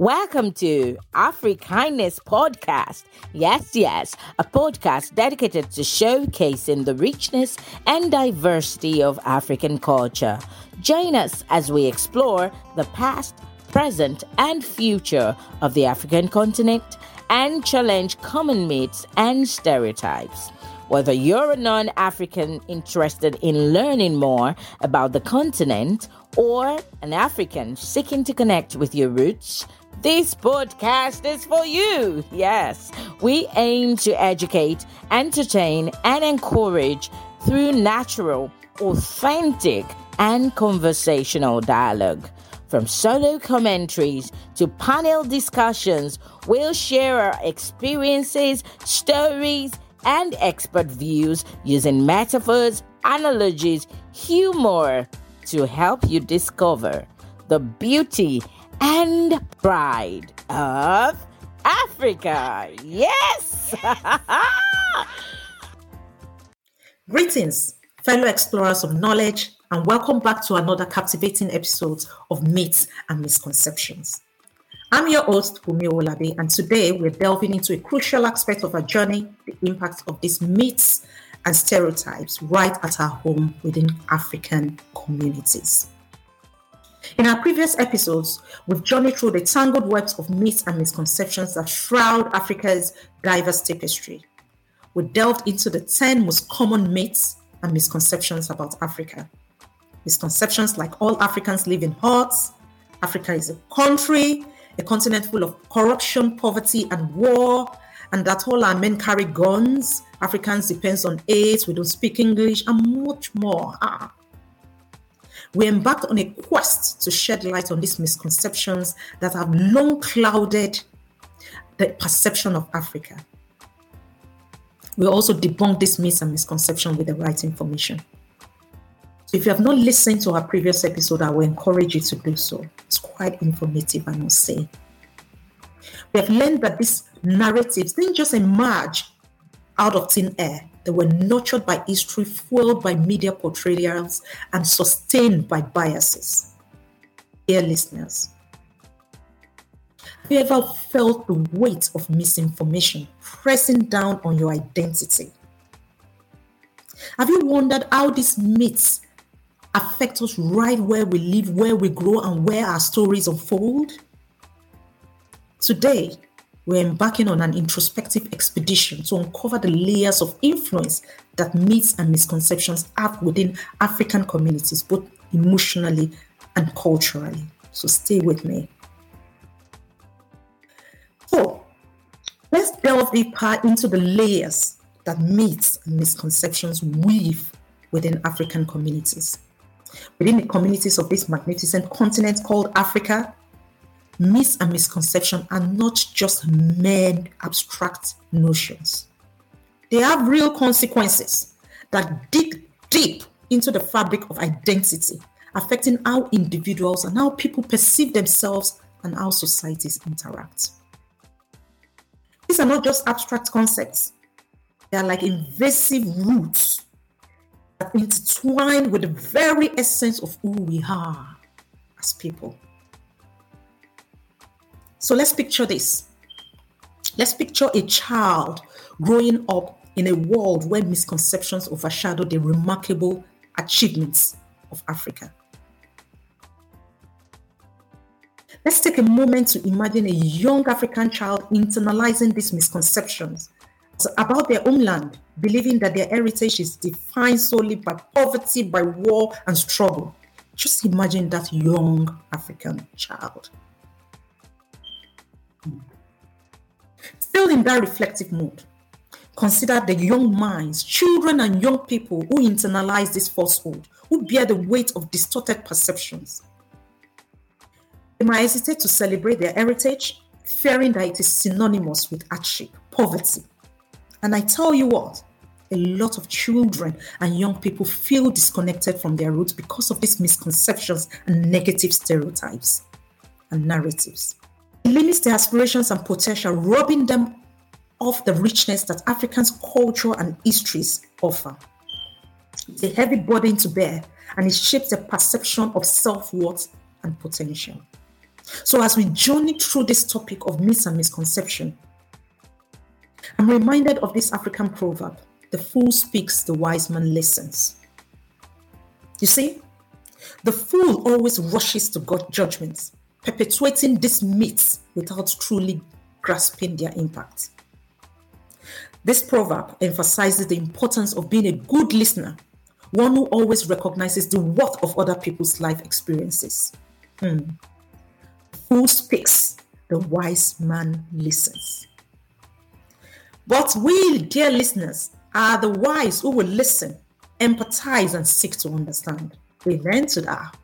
Welcome to Afrikindness Podcast. Yes, yes, a podcast dedicated to showcasing the richness and diversity of African culture. Join us as we explore the past, present, and future of the African continent and challenge common myths and stereotypes. Whether you're a non African interested in learning more about the continent or an African seeking to connect with your roots, this podcast is for you. Yes, we aim to educate, entertain, and encourage through natural, authentic, and conversational dialogue. From solo commentaries to panel discussions, we'll share our experiences, stories, and expert views using metaphors, analogies, humor to help you discover the beauty and pride of Africa. Yes! Greetings, fellow explorers of knowledge, and welcome back to another captivating episode of Myths and Misconceptions. I'm your host, Bumi Olabi, and today we're delving into a crucial aspect of our journey the impact of these myths and stereotypes right at our home within African communities. In our previous episodes, we've journeyed through the tangled webs of myths and misconceptions that shroud Africa's diverse tapestry. We delved into the 10 most common myths and misconceptions about Africa. Misconceptions like all Africans live in huts, Africa is a country, a continent full of corruption, poverty, and war, and that all our men carry guns, Africans depends on AIDS, we don't speak English, and much more. Ah, we embarked on a quest to shed light on these misconceptions that have long clouded the perception of Africa. We also debunked these myths and misconceptions with the right information. So if you have not listened to our previous episode, I will encourage you to do so. It's quite informative, I must say. We have learned that these narratives didn't just emerge out of thin air. They were nurtured by history, fueled by media portrayals, and sustained by biases. Dear listeners, have you ever felt the weight of misinformation pressing down on your identity? Have you wondered how these myths affect us right where we live, where we grow, and where our stories unfold? Today, we're embarking on an introspective expedition to uncover the layers of influence that myths and misconceptions have within African communities, both emotionally and culturally. So stay with me. So let's delve deeper into the layers that myths and misconceptions weave within African communities. Within the communities of this magnificent continent called Africa, myths and misconceptions are not just mere abstract notions. They have real consequences that dig deep into the fabric of identity, affecting how individuals and how people perceive themselves and how societies interact. These are not just abstract concepts, they are like invasive roots that intertwine with the very essence of who we are as people. So let's picture this. Let's picture a child growing up in a world where misconceptions overshadow the remarkable achievements of Africa. Let's take a moment to imagine a young African child internalizing these misconceptions about their homeland, believing that their heritage is defined solely by poverty, by war, and struggle. Just imagine that young African child. Still in that reflective mood, consider the young minds, children, and young people who internalize this falsehood, who bear the weight of distorted perceptions. They might hesitate to celebrate their heritage, fearing that it is synonymous with hardship, poverty. And I tell you what, a lot of children and young people feel disconnected from their roots because of these misconceptions and negative stereotypes and narratives. It limits their aspirations and potential, robbing them of the richness that Africans' culture and histories offer. It's a heavy burden to bear, and it shapes the perception of self worth and potential. So, as we journey through this topic of myths and misconception, I'm reminded of this African proverb the fool speaks, the wise man listens. You see, the fool always rushes to God judgments, perpetuating these myths without truly grasping their impact. This proverb emphasizes the importance of being a good listener, one who always recognizes the worth of other people's life experiences. Hmm. Fool speaks, the wise man listens. But we, dear listeners, are the wise who will listen, empathize, and seek to understand. Amen to that.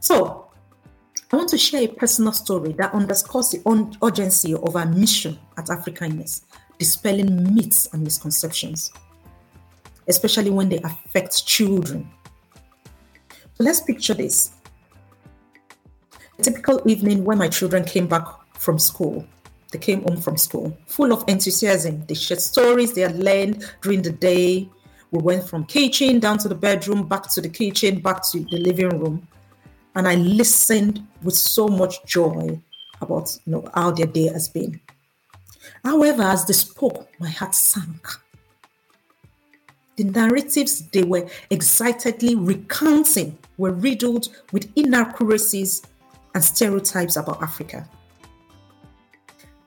So, I want to share a personal story that underscores the urgency of our mission at Afrikindness, dispelling myths and misconceptions, especially when they affect children. So let's picture this. A typical evening when my children came back from school. They came home from school full of enthusiasm. They shared stories they had learned during the day. We went from kitchen down to the bedroom, back to the kitchen, back to the living room and I listened with so much joy about you know how their day has been. However, as they spoke, my heart sank. The narratives they were excitedly recounting were riddled with inaccuracies and stereotypes about Africa.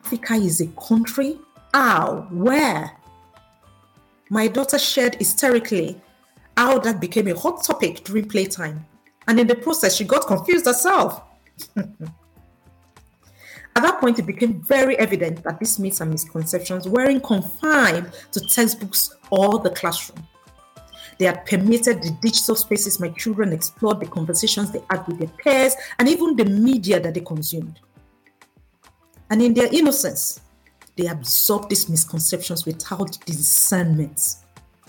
Africa is a country? How? Where? My daughter shared hysterically how that became a hot topic during playtime and in the process, she got confused herself. At that point, it became very evident that these myths and misconceptions weren't confined to textbooks or the classroom. They had permeated the digital spaces my children explored, the conversations they had with their peers, and even the media that they consumed. And in their innocence, they absorbed these misconceptions without discernment,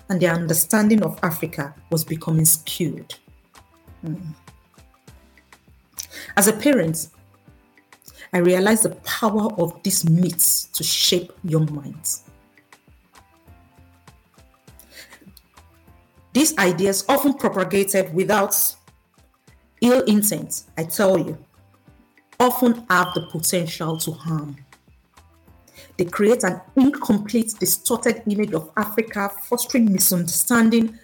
and their understanding of Africa was becoming skewed. Mm. As a parent, I realize the power of these myths to shape young minds. These ideas, often propagated without ill intent, I tell you, often have the potential to harm. They create an incomplete, distorted image of Africa, fostering misunderstanding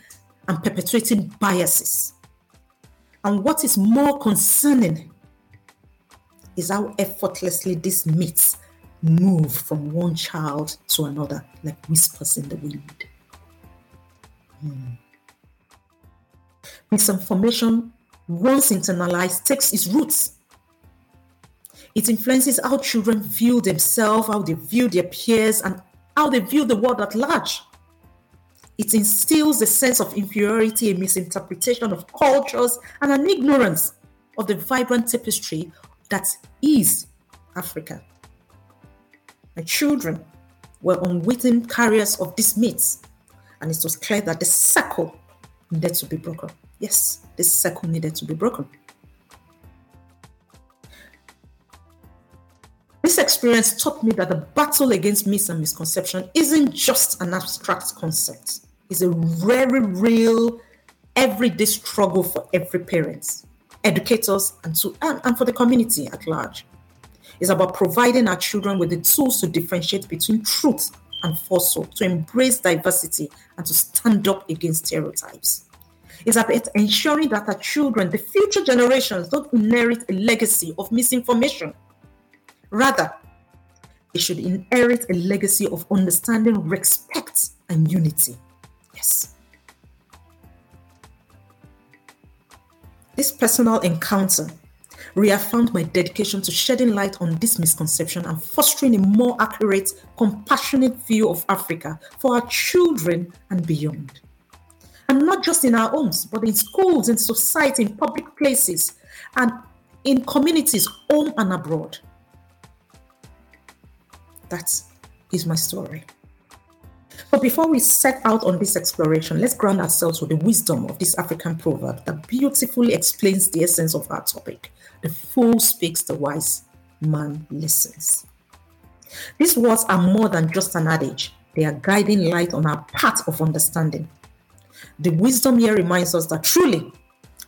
and perpetuating biases. And what is more concerning is how effortlessly these myths move from one child to another like whispers in the wind. Hmm. Misinformation, once internalized, takes its roots. It influences how children view themselves, how they view their peers, and how they view the world at large. It instills a sense of inferiority, a misinterpretation of cultures, and an ignorance of the vibrant tapestry that is Africa. My children were unwitting carriers of these myths, and it was clear that the circle needed to be broken. Yes, this circle needed to be broken. This experience taught me that the battle against myths and misconception isn't just an abstract concept. It's a very real, everyday struggle for every parent, educators, and, to, and, and for the community at large. It's about providing our children with the tools to differentiate between truth and falsehood, to embrace diversity, and to stand up against stereotypes. It's about ensuring that our children, the future generations, don't inherit a legacy of misinformation Rather, they should inherit a legacy of understanding, respect, and unity. This personal encounter reaffirmed my dedication to shedding light on this misconception and fostering a more accurate, compassionate view of Africa for our children and beyond. And not just in our homes, but in schools, in society, in public places, and in communities, home and abroad. That is my story. But before we set out on this exploration, let's ground ourselves with the wisdom of this African proverb that beautifully explains the essence of our topic. The fool speaks, the wise man listens. These words are more than just an adage, they are guiding light on our path of understanding. The wisdom here reminds us that truly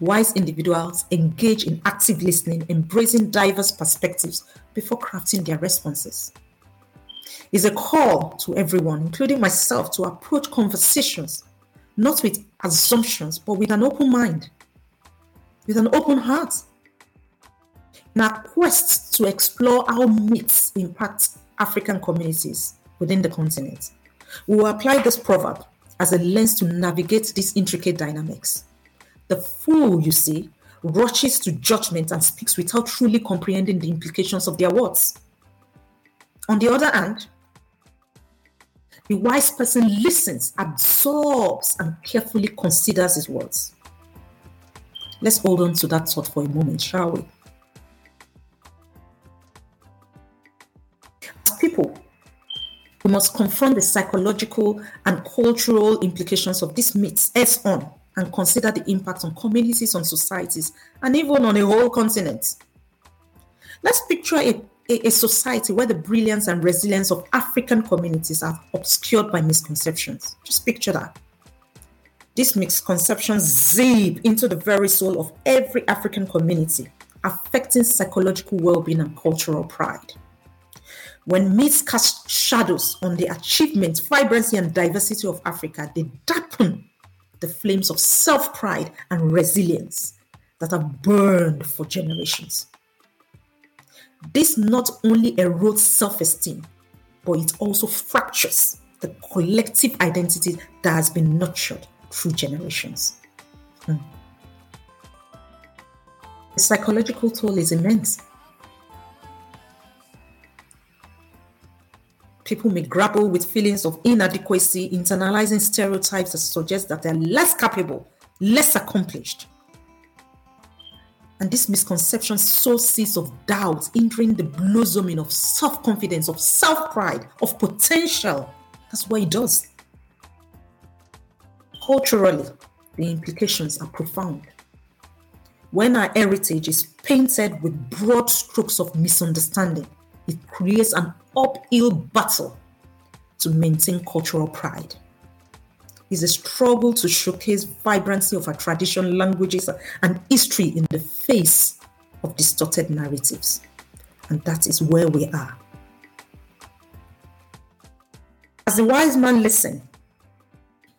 wise individuals engage in active listening, embracing diverse perspectives before crafting their responses. It's a call to everyone, including myself, to approach conversations not with assumptions, but with an open mind, with an open heart. In our quest to explore how myths impact African communities within the continent, we will apply this proverb as a lens to navigate these intricate dynamics. The fool, you see, rushes to judgment and speaks without truly comprehending the implications of their words. On the other hand, the wise person listens, absorbs, and carefully considers his words. Let's hold on to that thought for a moment, shall we? As people, we must confront the psychological and cultural implications of these myths heads on and consider the impact on communities, on societies, and even on a whole continent. Let's picture a, a, a, society where the brilliance and resilience of African communities are obscured by misconceptions. Just picture that. These misconceptions zip into the very soul of every African community, affecting psychological well being and cultural pride. When myths cast shadows on the achievement, vibrancy, and diversity of Africa, they darken the flames of self pride and resilience that have burned for generations. This not only erodes self esteem, but it also fractures the collective identity that has been nurtured through generations. Hmm. The psychological toll is immense. people may grapple with feelings of inadequacy, internalizing stereotypes that suggest that they're less capable, less accomplished. And this misconception sows seeds of doubt, hindering the blossoming of self confidence, of self pride, of potential. That's what it does. Culturally, the implications are profound. When our heritage is painted with broad strokes of misunderstanding, it creates an uphill battle to maintain cultural pride. It's a struggle to showcase vibrancy of our tradition, languages, and history in the face of distorted narratives. And that is where we are. As a wise man listen,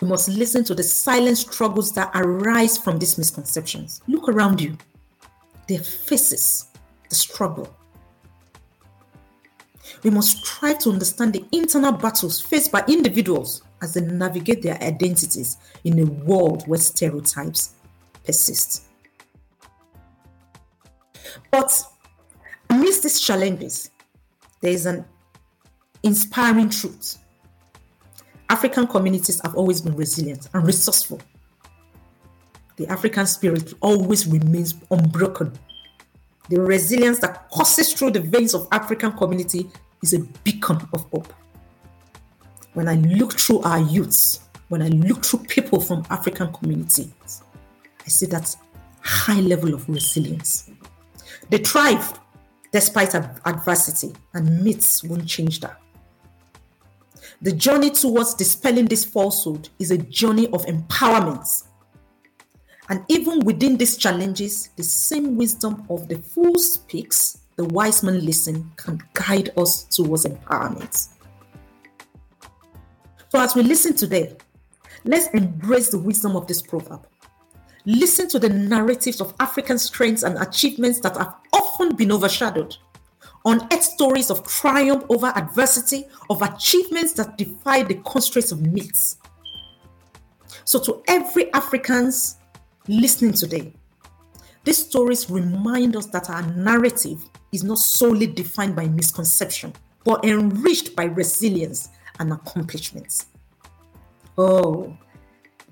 you must listen to the silent struggles that arise from these misconceptions. Look around you, their faces, the struggle, we must strive to understand the internal battles faced by individuals as they navigate their identities in a world where stereotypes persist. But amidst these challenges, there is an inspiring truth. African communities have always been resilient and resourceful. The African spirit always remains unbroken the resilience that courses through the veins of African community is a beacon of hope. When I look through our youths, when I look through people from African communities, I see that high level of resilience. They thrive despite adversity, and myths won't change that. The journey towards dispelling this falsehood is a journey of empowerment and even within these challenges, the same wisdom of the fool speaks, the wise man listen can guide us towards empowerment. So, as we listen today, let's embrace the wisdom of this proverb. Listen to the narratives of African strengths and achievements that have often been overshadowed. Unearth stories of triumph over adversity, of achievements that defy the constraints of myths. So, to every African's listening today, these stories remind us that our narrative is not solely defined by misconception, but enriched by resilience and accomplishments. Oh,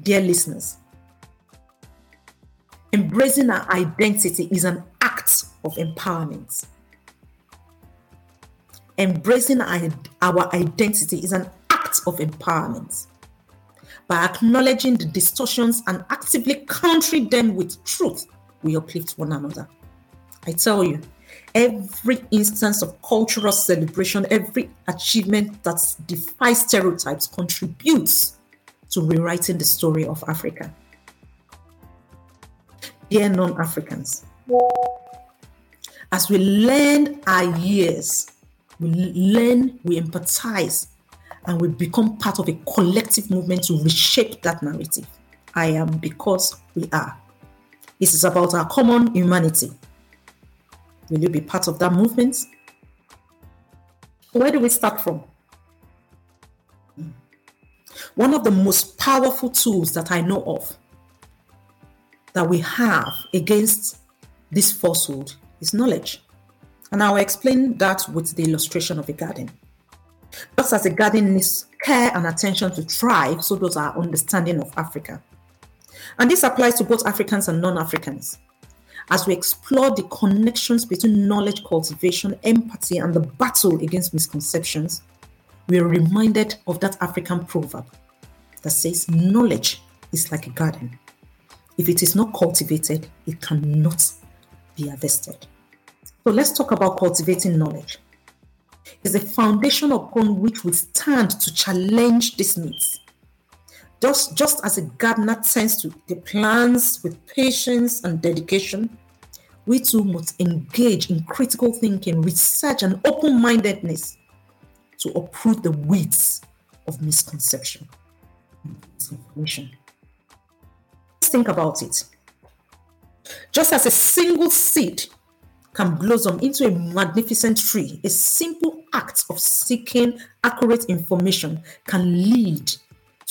dear listeners, embracing our identity is an act of empowerment. Embracing our, identity is an act of empowerment by acknowledging the distortions and actively countering them with truth, we uplift one another. I tell you, every instance of cultural celebration, every achievement that defies stereotypes contributes to rewriting the story of Africa. dear non Africans, as we learn our years, we learn, we empathize, and we become part of a collective movement to reshape that narrative. I am because we are. This is about our common humanity. Will you be part of that movement? Where do we start from? One of the most powerful tools that I know of that we have against this falsehood is knowledge. And I'll explain that with the illustration of a garden. Just as a garden needs care and attention to thrive, so does our understanding of Africa. And this applies to both Africans and non Africans. As we explore the connections between knowledge cultivation, empathy, and the battle against misconceptions, we are reminded of that African proverb that says, Knowledge is like a garden. If it is not cultivated, it cannot be harvested. So let's talk about cultivating knowledge. It's the foundation upon which we stand to challenge these myths. Just, just as a gardener tends to the plants with patience and dedication, we too must engage in critical thinking, research, and open mindedness to uproot the weeds of misconception and misinformation. Think about it. Just as a single seed can blossom into a magnificent tree, a simple act of seeking accurate information can lead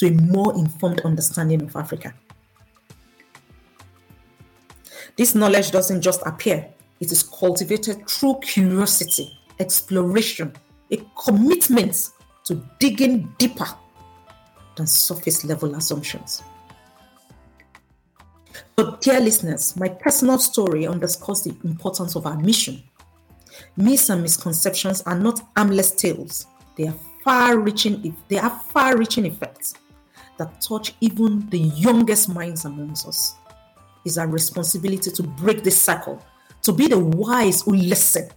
to a more informed understanding of Africa. This knowledge doesn't just appear, it is cultivated through curiosity, exploration, a commitment to digging deeper than surface level assumptions. So, dear listeners, my personal story underscores the importance of our mission. Myths and misconceptions are not harmless tales. They are far-reaching. They have far-reaching effects that touch even the youngest minds amongst us. It's our responsibility to break this cycle, to be the wise who listen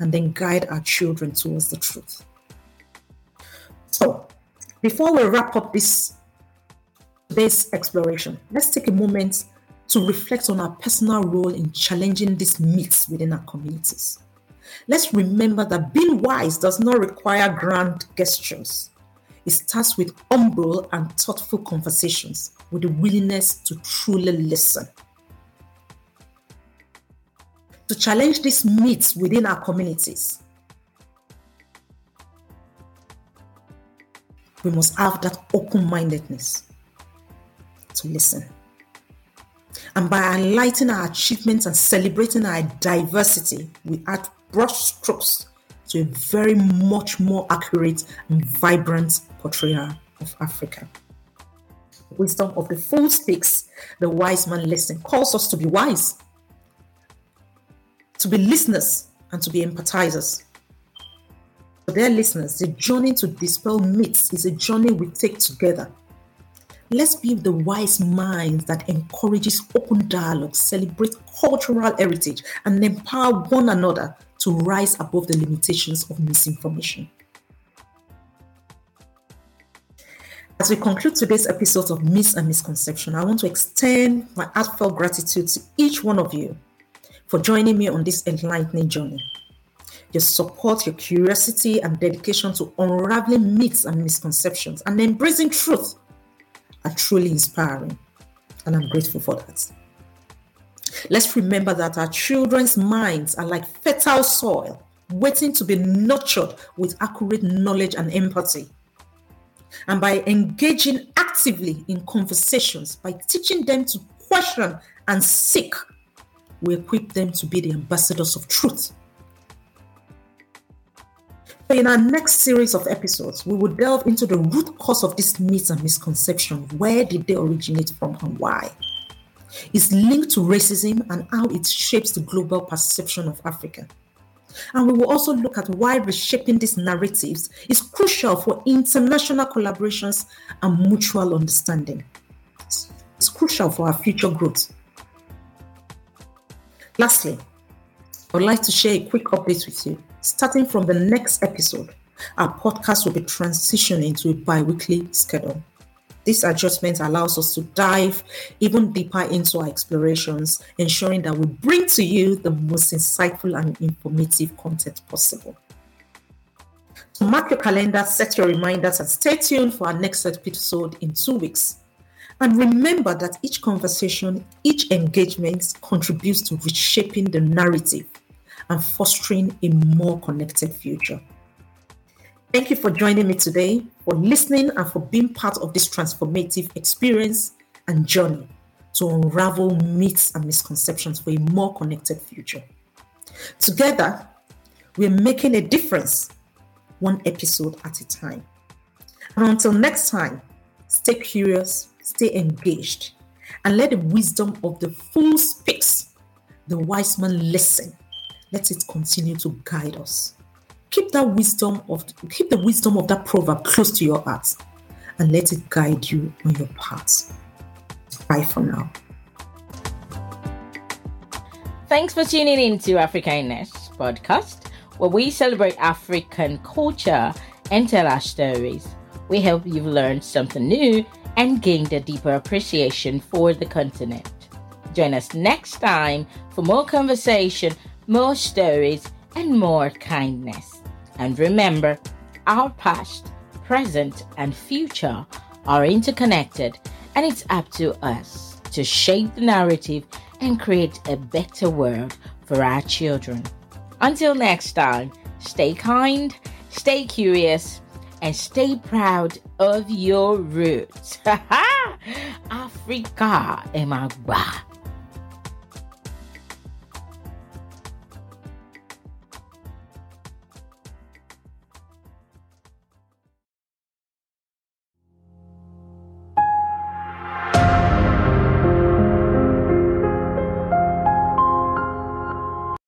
and then guide our children towards the truth. So, before we wrap up this today's exploration, let's take a moment to reflect on our personal role in challenging these myths within our communities. Let's remember that being wise does not require grand gestures. It starts with humble and thoughtful conversations with the willingness to truly listen. To challenge these myths within our communities, we must have that open mindedness to listen. And by highlighting our achievements and celebrating our diversity, we add brush strokes to a very much more accurate and vibrant portrayal of Africa. wisdom of the fool speaks, the wise man listens, calls us to be wise, to be listeners, and to be empathizers. For their listeners, the journey to dispel myths is a journey we take together Let's be the wise minds that encourages open dialogue, celebrate cultural heritage, and empower one another to rise above the limitations of misinformation. As we conclude today's episode of Myths and Misconception, I want to extend my heartfelt gratitude to each one of you for joining me on this enlightening journey. Your support, your curiosity, and dedication to unraveling myths and misconceptions and embracing truth are truly inspiring. And I'm grateful for that. Let's remember that our children's minds are like fertile soil, waiting to be nurtured with accurate knowledge and empathy. And by engaging actively in conversations, by teaching them to question and seek, we equip them to be the ambassadors of truth in our next series of episodes, we will delve into the root cause of these myths and misconceptions. Where did they originate from and why? It's linked to racism and how it shapes the global perception of Africa. And we will also look at why reshaping these narratives is crucial for international collaborations and mutual understanding. It's crucial for our future growth. Lastly, I would like to share a quick update with you starting from the next episode, our podcast will be transitioning to a bi weekly schedule. This adjustment allows us to dive even deeper into our explorations, ensuring that we bring to you the most insightful and informative content possible. So mark your calendar, set your reminders, and stay tuned for our next episode in two weeks. And remember that each conversation, each engagement contributes to reshaping the narrative and fostering a more connected future. Thank you for joining me today, for listening, and for being part of this transformative experience and journey to unravel myths and misconceptions for a more connected future. Together, we're making a difference, one episode at a time. And until next time, stay curious, stay engaged, and let the wisdom of the fool speaks, the wise man listen. Let it continue to guide us keep that wisdom of keep the wisdom of that proverb close to your heart and let it guide you on your path. Bye for now. Thanks for tuning in to Afrikindness podcast, where we celebrate African culture and tell our stories. We hope you've learned something new and gained a deeper appreciation for the continent. Join us next time for more conversation, more stories, and more kindness. And remember, our past, present, and future are interconnected, and it's up to us to shape the narrative and create a better world for our children. Until next time, stay kind, stay curious, and stay proud of your roots. Africa, Emagba.